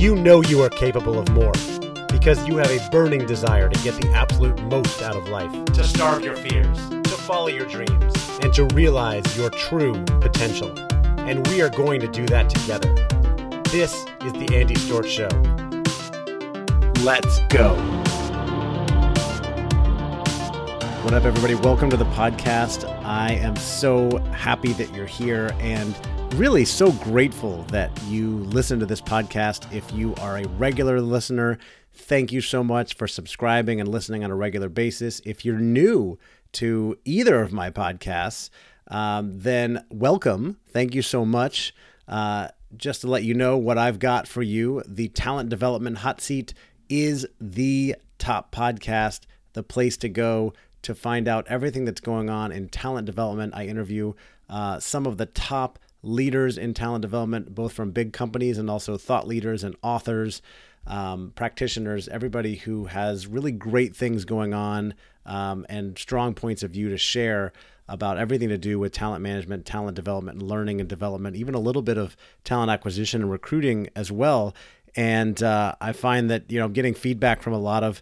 You know you are capable of more because you have a burning desire to get the absolute most out of life, to starve your fears, to follow your dreams, and to realize your true potential. And we are going to do that together. This is the Andy Storch Show. Let's go. What up, everybody? Welcome to the podcast. I am so happy that you're here and really so grateful that you listen to this podcast. If you are a regular listener, thank you so much for subscribing and listening on a regular basis. If you're new to either of my podcasts, um, then welcome. Thank you so much. Uh, just to let you know what I've got for you, the Talent Development Hot Seat is the top podcast, the place to go to find out everything that's going on in talent development. I interview uh, some of the top leaders in talent development, both from big companies and also thought leaders and authors, um, practitioners, everybody who has really great things going on um, and strong points of view to share about everything to do with talent management, talent development, learning and development, even a little bit of talent acquisition and recruiting as well. And uh, I find that you know getting feedback from a lot of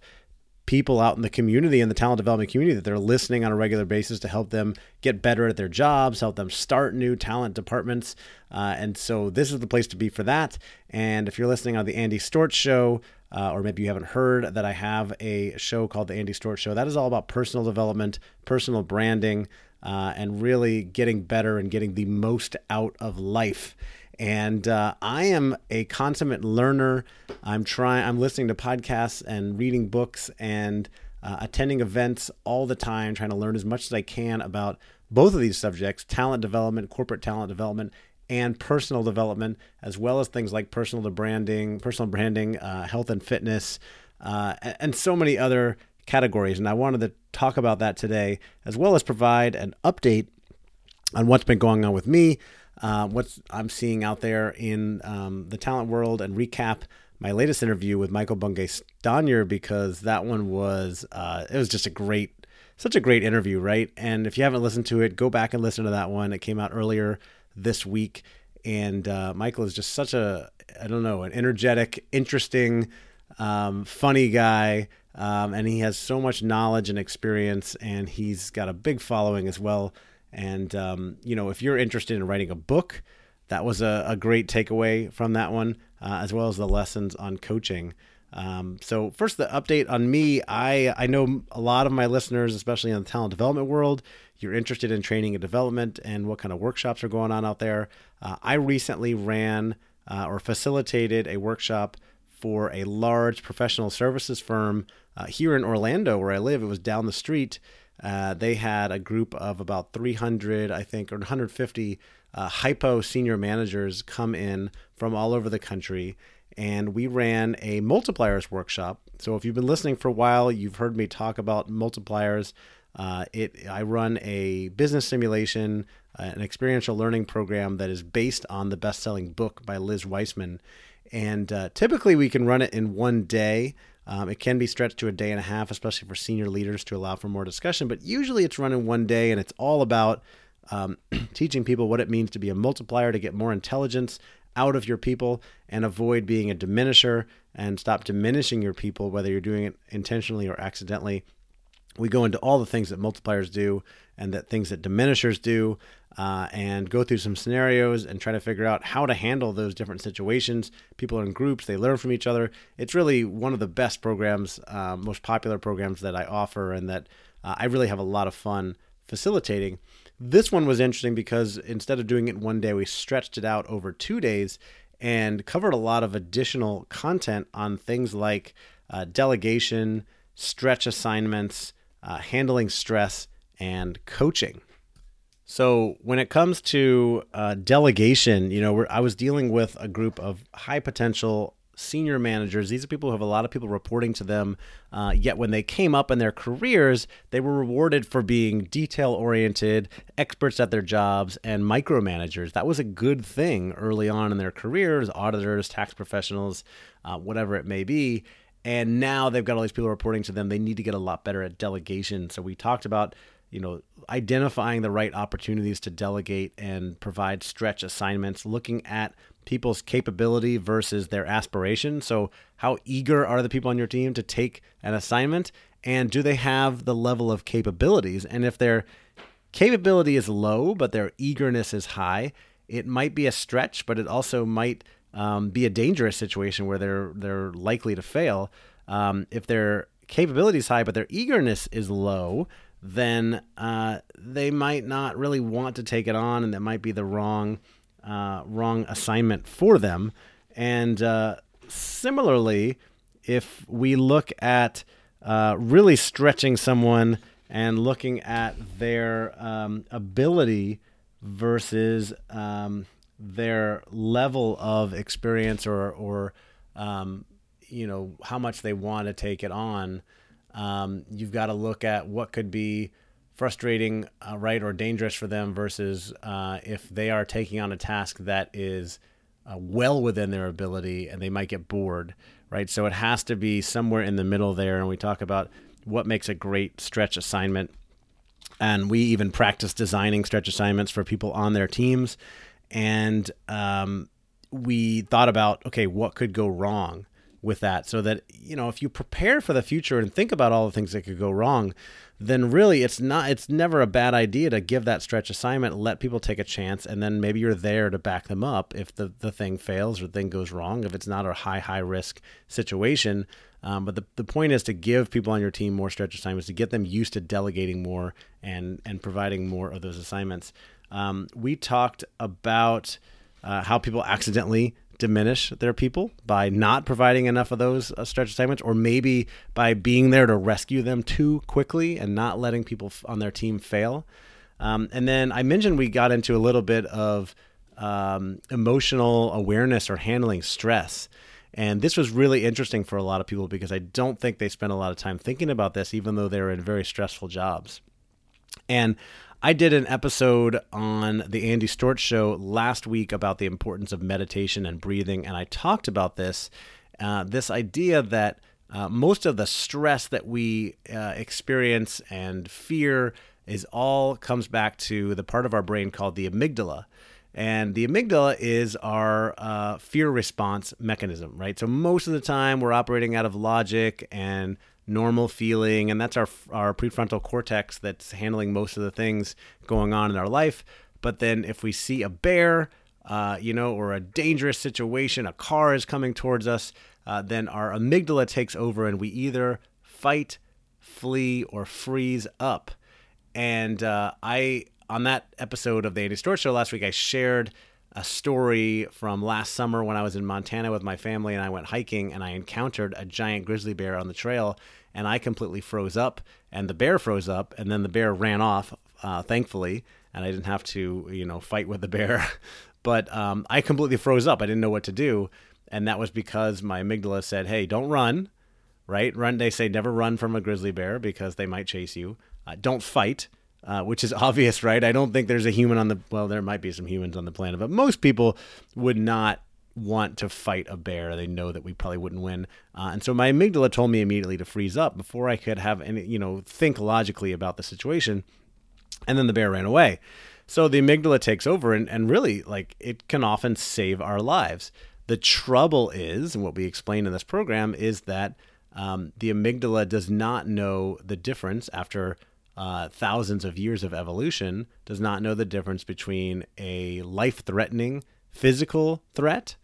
people out in the community in the talent development community that they're listening on a regular basis to help them get better at their jobs, help them start new talent departments. Uh, and so this is the place to be for that. And if you're listening on the Andy Storch Show, uh, or maybe you haven't heard that I have a show called the Andy Storch Show, that is all about personal development, personal branding, uh, and really getting better and getting the most out of life. And uh, I am a consummate learner. I'm trying. I'm listening to podcasts and reading books and uh, attending events all the time, trying to learn as much as I can about both of these subjects: talent development, corporate talent development, and personal development, as well as things like personal to branding, personal branding, uh, health and fitness, uh, and so many other categories. And I wanted to talk about that today, as well as provide an update on what's been going on with me, uh, what I'm seeing out there in um, the talent world and recap my latest interview with Michael Bungay Stanier because that one was uh, it was just a great such a great interview, right? And if you haven't listened to it, go back and listen to that one. It came out earlier this week, and uh, Michael is just such a I don't know an energetic, interesting, um, funny guy. Um, and he has so much knowledge and experience, and he's got a big following as well. And, um, you know, if you're interested in writing a book, that was a, a great takeaway from that one, uh, as well as the lessons on coaching. Um, so first, the update on me. I I know a lot of my listeners, especially in the talent development world, you're interested in training and development and what kind of workshops are going on out there. Uh, I recently ran uh, or facilitated a workshop for a large professional services firm uh, here in Orlando, where I live. It was down the street, uh, they had a group of about 300, I think, or 150 uh, hypo senior managers come in from all over the country. And we ran a multipliers workshop. So if you've been listening for a while, you've heard me talk about multipliers. Uh, it I run a business simulation, uh, an experiential learning program that is based on the best-selling book by Liz Wiseman. And uh, typically, we can run it in one day. Um, it can be stretched to a day and a half, especially for senior leaders to allow for more discussion. But usually it's run in one day, and it's all about um, teaching people what it means to be a multiplier, to get more intelligence out of your people, and avoid being a diminisher and stop diminishing your people, whether you're doing it intentionally or accidentally. We go into all the things that multipliers do and that things that diminishers do uh, and go through some scenarios and try to figure out how to handle those different situations. People are in groups, they learn from each other. It's really one of the best programs, uh, most popular programs that I offer, and that uh, I really have a lot of fun facilitating. This one was interesting because instead of doing it one day, we stretched it out over two days and covered a lot of additional content on things like uh, delegation, stretch assignments, uh, handling stress, and coaching. So when it comes to uh, delegation, you know, I was dealing with a group of high potential senior managers. These are people who have a lot of people reporting to them. Uh, yet when they came up in their careers, they were rewarded for being detail oriented, experts at their jobs, and micromanagers. That was a good thing early on in their careers, auditors, tax professionals, uh, whatever it may be. And now they've got all these people reporting to them. They need to get a lot better at delegation. So we talked about you know identifying the right opportunities to delegate and provide stretch assignments looking at people's capability versus their aspiration. So, how eager are the people on your team to take an assignment? And do they have the level of capabilities? And if their capability is low, but their eagerness is high, it might be a stretch, but it also might um, be a dangerous situation where they're they're likely to fail. Um, if their capability is high, but their eagerness is low, then uh, they might not really want to take it on, and that might be the wrong uh, wrong assignment for them. And uh, similarly, if we look at uh, really stretching someone and looking at their um, ability versus um, their level of experience or, or um, you know how much they want to take it on, um, you've got to look at what could be frustrating, uh, right, or dangerous for them versus uh, if they are taking on a task that is uh, well within their ability and they might get bored, right? So it has to be somewhere in the middle there. And we talk about what makes a great stretch assignment. And we even practice designing stretch assignments for people on their teams. And um, we thought about, okay, what could go wrong with that? So that, you know, if you prepare for the future and think about all the things that could go wrong, then really it's not it's never a bad idea to give that stretch assignment let people take a chance and then maybe you're there to back them up if the, the thing fails or thing goes wrong if it's not a high high risk situation um, but the, the point is to give people on your team more stretch assignments to get them used to delegating more and and providing more of those assignments um, we talked about uh, how people accidentally diminish their people by not providing enough of those uh, stretch assignments, or maybe by being there to rescue them too quickly and not letting people f- on their team fail. Um, and then I mentioned we got into a little bit of um, emotional awareness or handling stress. And this was really interesting for a lot of people because I don't think they spend a lot of time thinking about this, even though they're in very stressful jobs. And I did an episode on the Andy Storch show last week about the importance of meditation and breathing, and I talked about this uh, this idea that uh, most of the stress that we uh, experience and fear is all comes back to the part of our brain called the amygdala. And the amygdala is our uh, fear response mechanism, right? So most of the time we're operating out of logic and normal feeling, and that's our our prefrontal cortex that's handling most of the things going on in our life. But then if we see a bear, uh, you know, or a dangerous situation, a car is coming towards us, uh, then our amygdala takes over, and we either fight, flee, or freeze up. And uh, I on that episode of the Andy Storch Show last week, I shared a story from last summer when I was in Montana with my family and I went hiking and I encountered a giant grizzly bear on the trail and I completely froze up, and the bear froze up, and then the bear ran off, uh, thankfully, and I didn't have to, you know, fight with the bear. but um, I completely froze up. I didn't know what to do, and that was because my amygdala said, "Hey, don't run." Right? Run. They say never run from a grizzly bear because they might chase you. Uh, don't fight. Uh, which is obvious, right? I don't think there's a human on the well, there might be some humans on the planet, but most people would not want to fight a bear. They know that we probably wouldn't win. Uh, and so my amygdala told me immediately to freeze up before I could have any, you know, think logically about the situation. And then the bear ran away. So the amygdala takes over and, and really like it can often save our lives. The trouble is, and what we explain in this program is that um, the amygdala does not know the difference after uh, thousands of years of evolution, does not know the difference between a life threatening physical threat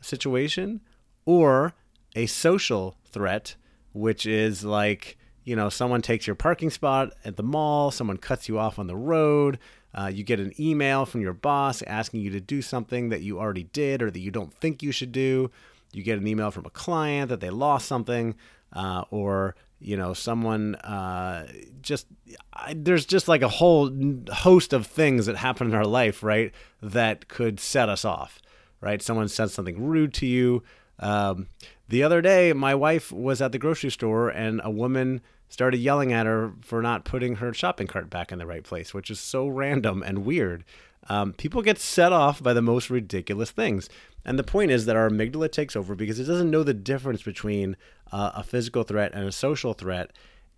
situation or a social threat, which is like, you know, someone takes your parking spot at the mall, someone cuts you off on the road, uh, you get an email from your boss asking you to do something that you already did or that you don't think you should do. You get an email from a client that they lost something, uh, or you know, someone uh, just I, there's just like a whole host of things that happen in our life, right? That could set us off right? Someone said something rude to you. Um, the other day, my wife was at the grocery store and a woman started yelling at her for not putting her shopping cart back in the right place, which is so random and weird. Um, people get set off by the most ridiculous things. And the point is that our amygdala takes over because it doesn't know the difference between uh, a physical threat and a social threat.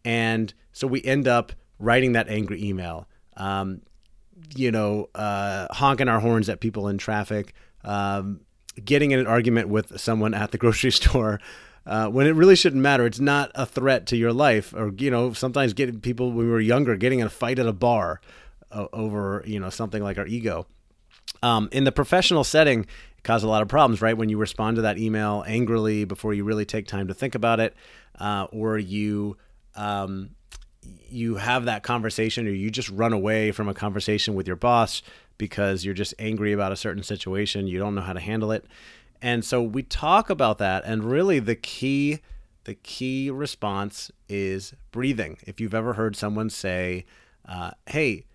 And so we end up writing that angry email, um, you know, uh, honking our horns at people in traffic, um, getting in an argument with someone at the grocery store uh, when it really shouldn't matter. It's not a threat to your life. Or, you know, sometimes getting people when we were younger, getting in a fight at a bar uh, over, you know, something like our ego. Um, in the professional setting, it causes a lot of problems, right? When you respond to that email angrily before you really take time to think about it, uh, or you um, you have that conversation, or you just run away from a conversation with your boss because you're just angry about a certain situation, you don't know how to handle it. And so we talk about that and really the key the key response is breathing. If you've ever heard someone say, uh, "Hey,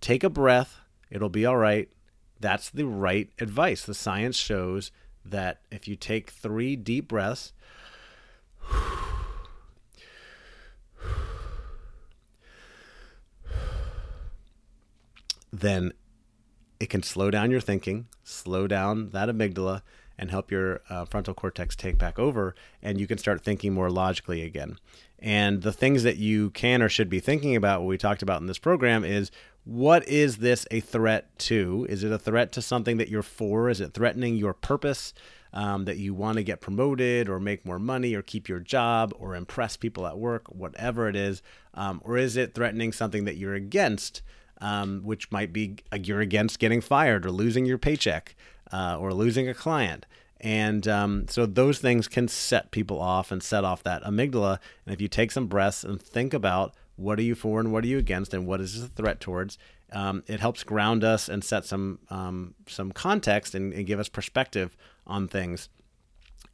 take a breath, it'll be all right." That's the right advice. The science shows that if you take 3 deep breaths, then it can slow down your thinking, slow down that amygdala, and help your uh, frontal cortex take back over, and you can start thinking more logically again. And the things that you can or should be thinking about, what we talked about in this program, is what is this a threat to? Is it a threat to something that you're for? Is it threatening your purpose? Um, that you want to get promoted or make more money or keep your job or impress people at work, whatever it is? Um, or is it threatening something that you're against? Um, which might be uh, you're against getting fired or losing your paycheck uh, or losing a client. And um, so those things can set people off and set off that amygdala. And if you take some breaths and think about what are you for and what are you against and what is this a threat towards, um, it helps ground us and set some um, some context and, and give us perspective on things.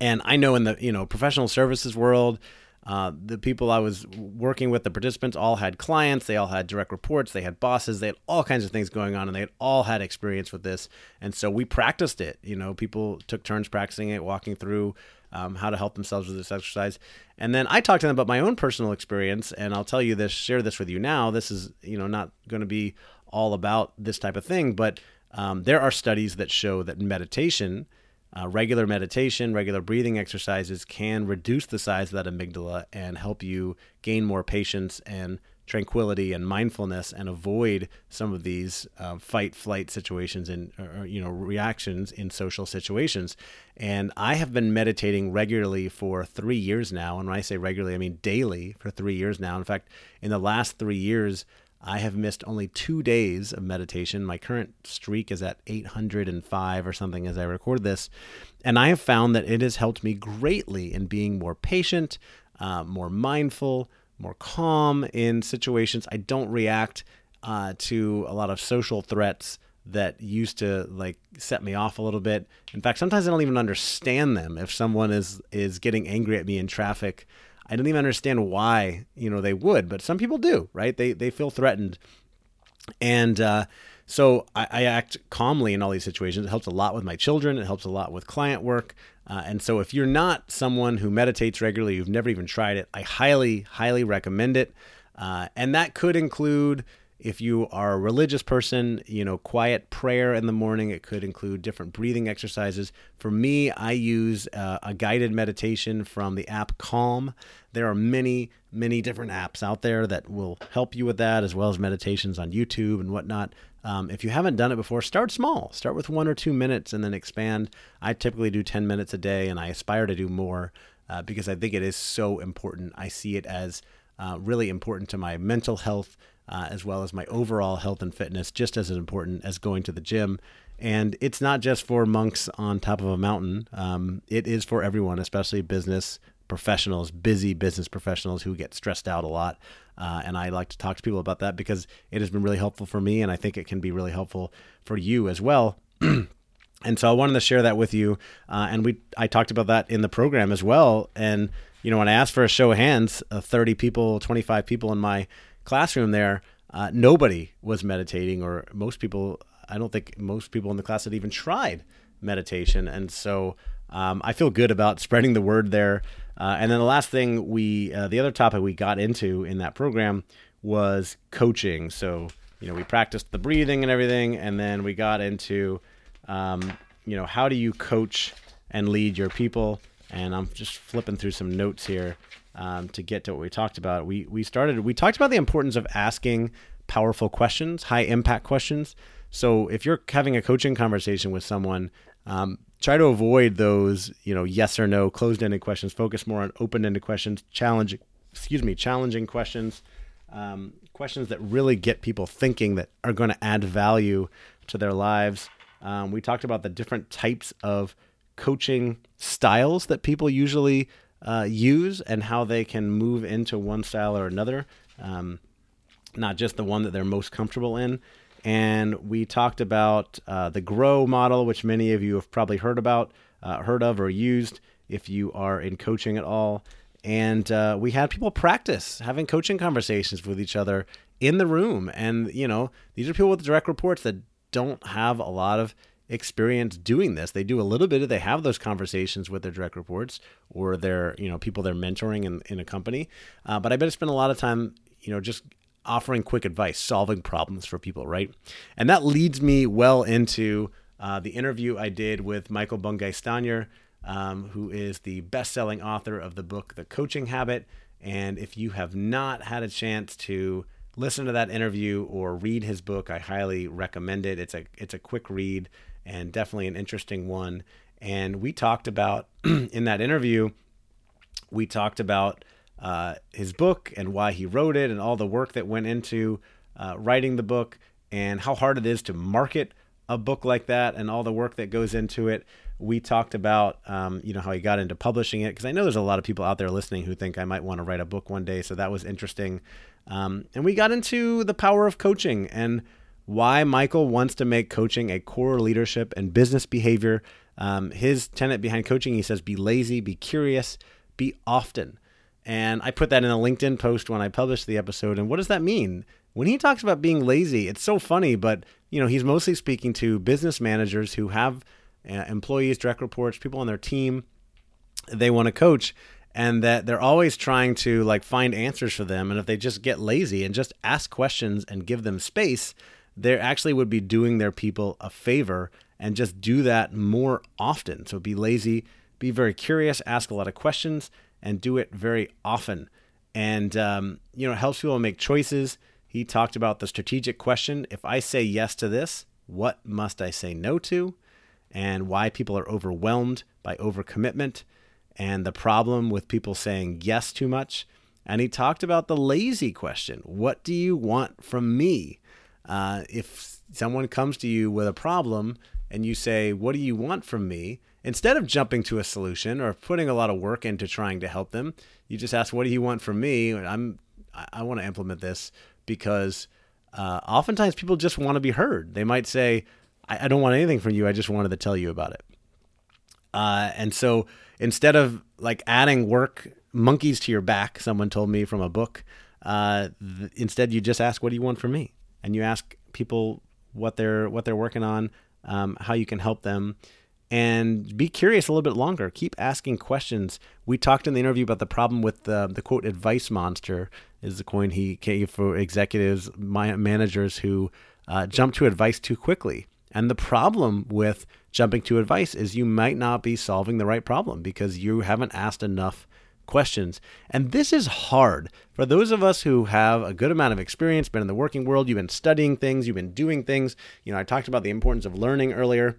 And I know in the you know professional services world, uh, the people I was working with, the participants, all had clients. They all had direct reports. They had bosses. They had all kinds of things going on, and they had all had experience with this. And so we practiced it. You know, people took turns practicing it, walking through um, how to help themselves with this exercise. And then I talked to them about my own personal experience, and I'll tell you this, share this with you now. This is, you know, not going to be all about this type of thing, but um, there are studies that show that meditation uh, regular meditation, regular breathing exercises can reduce the size of that amygdala and help you gain more patience and tranquility and mindfulness and avoid some of these uh, fight flight situations and or, you know reactions in social situations. And i have been meditating regularly for three years now. And when i say regularly i mean daily for three years now. In fact in the last three years I have missed only two days of meditation. My current streak is at 805 or something as I record this. And I have found that it has helped me greatly in being more patient, uh, more mindful, more calm in situations. I don't react uh, to a lot of social threats that used to like set me off a little bit. In fact, sometimes I don't even understand them. If someone is is getting angry at me in traffic, I don't even understand why you know they would, but some people do, right? They they feel threatened, and uh, so I, I, act calmly in all these situations. It helps a lot with my children. It helps a lot with client work. Uh, and so if you're not someone who meditates regularly, you've never even tried it, I highly highly recommend it. Uh, and that could include if you are a religious person, you know, quiet prayer in the morning. It could include different breathing exercises. For me, I use uh, a guided meditation from the app Calm. There are many, many different apps out there that will help you with that, as well as meditations on YouTube and whatnot. Um, if you haven't done it before, start small. Start with one or two minutes and then expand. I typically do 10 minutes a day and I aspire to do more uh, because I think it is so important. I see it as uh, really important to my mental health uh, as well as my overall health and fitness, just as important as going to the gym. And it's not just for monks on top of a mountain, um, it is for everyone, especially business professionals, busy business professionals who get stressed out a lot. Uh, and I like to talk to people about that because it has been really helpful for me, and I think it can be really helpful for you as well. and so I wanted to share that with you. Uh, and we I talked about that in the program as well. And you know, when I asked for a show of hands, uh, 30 people, 25 people in my classroom there, uh, nobody was meditating, or most people, I don't think most people in the class had even tried meditation. And so um, I feel good about spreading the word there. Uh, and then the last thing we, uh, the other topic we got into in that program was coaching. So, you know, we practiced the breathing and everything, and then we got into, um, you know, how do you coach and lead your people? And I'm just flipping through some notes here um, to get to what we talked about. We we started we talked about the importance of asking powerful questions, high impact questions. So if you're having a coaching conversation with someone, um, try to avoid those, you know, yes or no, closed-ended questions. Focus more on open-ended questions, challenge, excuse me, challenging questions, um, questions that really get people thinking that are going to add value to their lives. Um, we talked about the different types of coaching styles that people usually uh, use and how they can move into one style or another, um, not just the one that they're most comfortable in. And we talked about uh, the Grow model, which many of you have probably heard about, uh, heard of, or used if you are in coaching at all. And uh, we had people practice having coaching conversations with each other in the room. And, you know, these are people with direct reports that don't have a lot of experience doing this. They do a little bit of they have those conversations with their direct reports or their you know people they're mentoring in, in a company. Uh, but I bet spend a lot of time you know just offering quick advice, solving problems for people, right? And that leads me well into uh, the interview I did with Michael Bungay Stanier, um, who is the best-selling author of the book The Coaching Habit. And if you have not had a chance to listen to that interview or read his book, I highly recommend it. It's a it's a quick read and definitely an interesting one. And we talked about in that interview, we talked about uh, his book and why he wrote it and all the work that went into uh, writing the book and how hard it is to market a book like that and all the work that goes into it. We talked about, um, you know, how he got into publishing it because I know there's a lot of people out there listening who think I might want to write a book one day. So that was interesting. Um, and we got into the power of coaching and why Michael wants to make coaching a core leadership and business behavior. Um, his tenet behind coaching, he says, be lazy, be curious, be often. And I put that in a LinkedIn post when I published the episode. And what does that mean? When he talks about being lazy, it's so funny, but you know, he's mostly speaking to business managers who have uh, employees, direct reports, people on their team they want to coach and that they're always trying to like find answers for them and if they just get lazy and just ask questions and give them space they actually would be doing their people a favor and just do that more often. So be lazy, be very curious, ask a lot of questions, and do it very often. And, um, you know, it helps people make choices. He talked about the strategic question if I say yes to this, what must I say no to? And why people are overwhelmed by overcommitment and the problem with people saying yes too much. And he talked about the lazy question What do you want from me? Uh, if someone comes to you with a problem and you say, What do you want from me? Instead of jumping to a solution or putting a lot of work into trying to help them, you just ask, What do you want from me? I'm, I want to implement this because uh, oftentimes people just want to be heard. They might say, I, I, don't want anything from you. I just wanted to tell you about it. Uh, and so instead of like adding work monkeys to your back, someone told me from a book, uh, th- instead you just ask, What do you want from me? And you ask people what they're what they're working on, um, how you can help them, and be curious a little bit longer. Keep asking questions. We talked in the interview about the problem with the the quote advice monster is the coin he gave for executives, my managers who uh, jump to advice too quickly. And the problem with jumping to advice is you might not be solving the right problem because you haven't asked enough questions. And this is hard for those of us who have a good amount of experience, been in the working world, you've been studying things, you've been doing things. You know, I talked about the importance of learning earlier.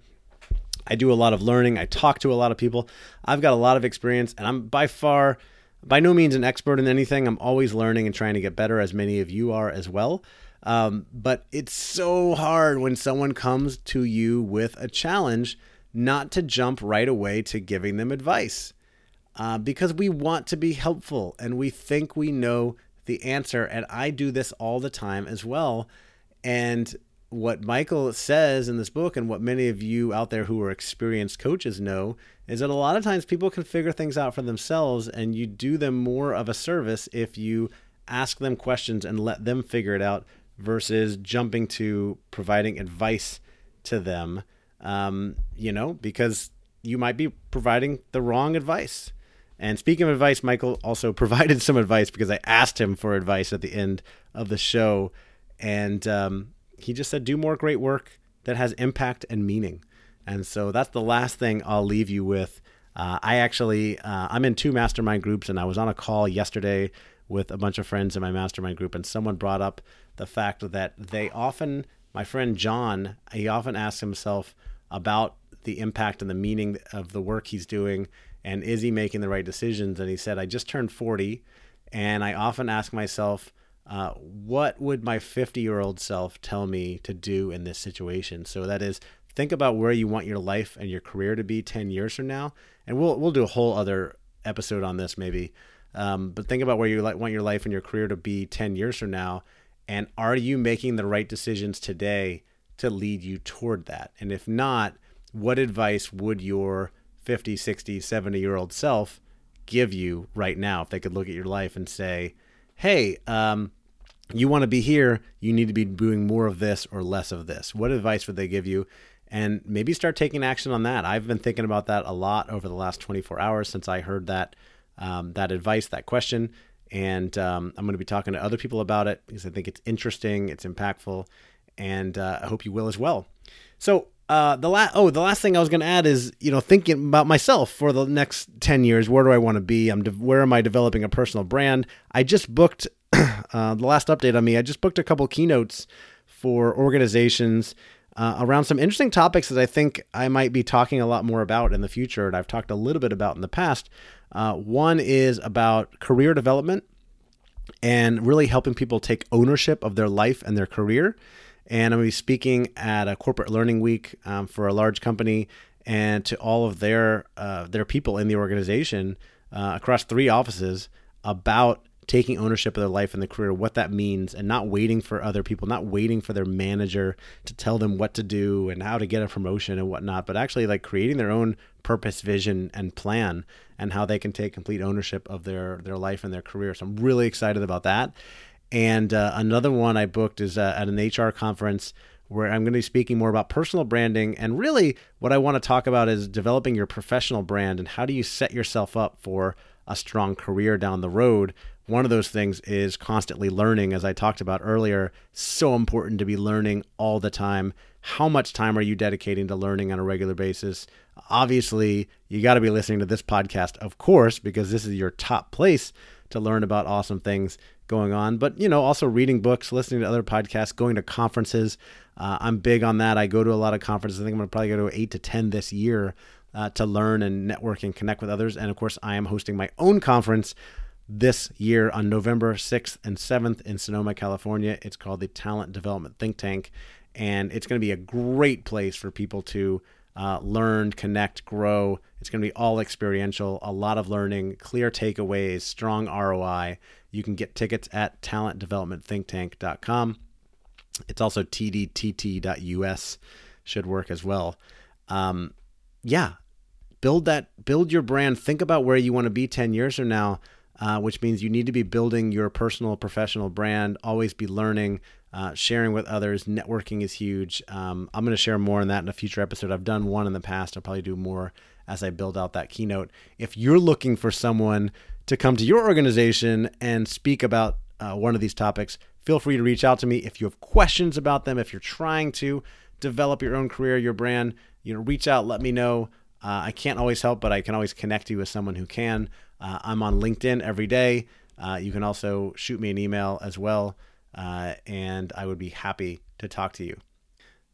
I do a lot of learning. I talk to a lot of people. I've got a lot of experience, and I'm by far, by no means an expert in anything. I'm always learning and trying to get better, as many of you are as well. Um, but it's so hard when someone comes to you with a challenge not to jump right away to giving them advice uh, because we want to be helpful and we think we know the answer. And I do this all the time as well. And what Michael says in this book, and what many of you out there who are experienced coaches know, is that a lot of times people can figure things out for themselves, and you do them more of a service if you ask them questions and let them figure it out versus jumping to providing advice to them. Um, you know, because you might be providing the wrong advice. And speaking of advice, Michael also provided some advice because I asked him for advice at the end of the show. And um, he just said, do more great work that has impact and meaning. And so that's the last thing I'll leave you with. Uh, I actually, uh, I'm in two mastermind groups, and I was on a call yesterday with a bunch of friends in my mastermind group, and someone brought up the fact that they often, my friend John, he often asks himself about the impact and the meaning of the work he's doing and is he making the right decisions? And he said i just turned 40 and i often ask myself uh, what would my 50 year old self tell me to do in this situation? So that is think about where you want your life and your career to be 10 years from now. And we'll we'll do a whole other episode on this maybe. Um, but think about where you want your life and your career to be 10 years from now. And are you making the right decisions today to lead you toward that? And if not what advice would your 50 60 70 year old self give you right now if they could look at your life and say hey um, you want to be here you need to be doing more of this or less of this what advice would they give you and maybe start taking action on that. I've been thinking about that a lot over the last 24 hours since I heard that um, that advice, that question, and um, I'm going to be talking to other people about it because I think it's interesting, it's impactful, and uh, I hope you will as well. So uh, the last oh the last thing I was going to add is you know thinking about myself for the next 10 years. Where do I want to be? I'm de- where am I developing a personal brand? I just booked uh, the last update on me. I just booked a couple keynotes for organizations uh, around some interesting topics that I think I might be talking a lot more about in the future, and I've talked a little bit about in the past. Uh, one is about career development and really helping people take ownership of their life and their career. And I'm going to be speaking at a corporate learning week um, for a large company and to all of their uh, their people in the organization uh, across three offices about taking ownership of their life and their career, what that means, and not waiting for other people, not waiting for their manager to tell them what to do and how to get a promotion and whatnot, but actually like creating their own purpose, vision, and plan and how they can take complete ownership of their their life and their career. So I'm really excited about that. And uh, another one I booked is uh, at an HR conference where I'm going to be speaking more about personal branding. And really, what I want to talk about is developing your professional brand and how do you set yourself up for a strong career down the road one of those things is constantly learning, as I talked about earlier. So important to be learning all the time. How much time are you dedicating to learning on a regular basis? Obviously, you got to be listening to this podcast, of course, because this is your top place to learn about awesome things going on. But, you know, also reading books, listening to other podcasts, going to conferences. Uh, I'm big on that. I go to a lot of conferences. I think I'm going to probably go to eight to 10 this year uh, to learn and network and connect with others. And of course, I am hosting my own conference this year on November 6th and 7th in Sonoma, California. It's called the Talent Development Think Tank, and it's going to be a great place for people to uh, learn, connect, grow. It's going to be all experiential, a lot of learning, clear takeaways, strong ROI. You can get tickets at talentdevelopmentthinktank.com. It's also tdtt.us, should work as well. Um, yeah, build that, build your brand. Think about where you want to be 10 years from now uh, which means you need to be building your personal professional brand, always be learning, uh, sharing with others. Networking is huge. Um, I'm going to share more on that in a future episode. I've done one in the past. I'll probably do more as I build out that keynote. If you're looking for someone to come to your organization and speak about uh, one of these topics, feel free to reach out to me. If you have questions about them, if you're trying to develop your own career, your brand, you know, reach out, let me know. Uh, I can't always help, but I can always connect you with someone who can. Uh, I'm on LinkedIn every day. Uh, you can also shoot me an email as well, uh, and I would be happy to talk to you.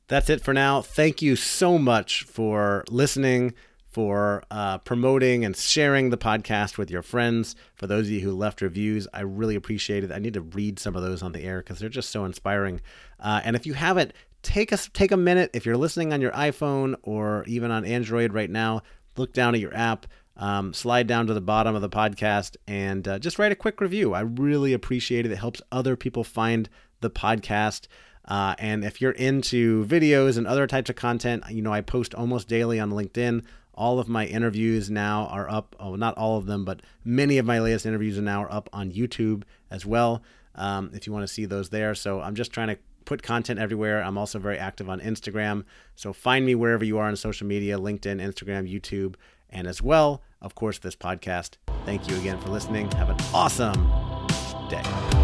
That's it for now. Thank you so much for listening, for uh, promoting and sharing the podcast with your friends. For those of you who left reviews, I really appreciate it. I need to read some of those on the air because they're just so inspiring. Uh, and if you haven't, take a take a minute. If you're listening on your iPhone or even on Android right now, look down at your app um, slide down to the bottom of the podcast and uh, just write a quick review. I really appreciate it. It helps other people find the podcast. Uh, and if you're into videos and other types of content, you know, I post almost daily on LinkedIn. All of my interviews now are up. Oh, not all of them, but many of my latest interviews are now up on YouTube as well. Um, if you want to see those there. So I'm just trying to put content everywhere. I'm also very active on Instagram. So find me wherever you are on social media LinkedIn, Instagram, YouTube, and as well, of course, this podcast. Thank you again for listening. Have an awesome day.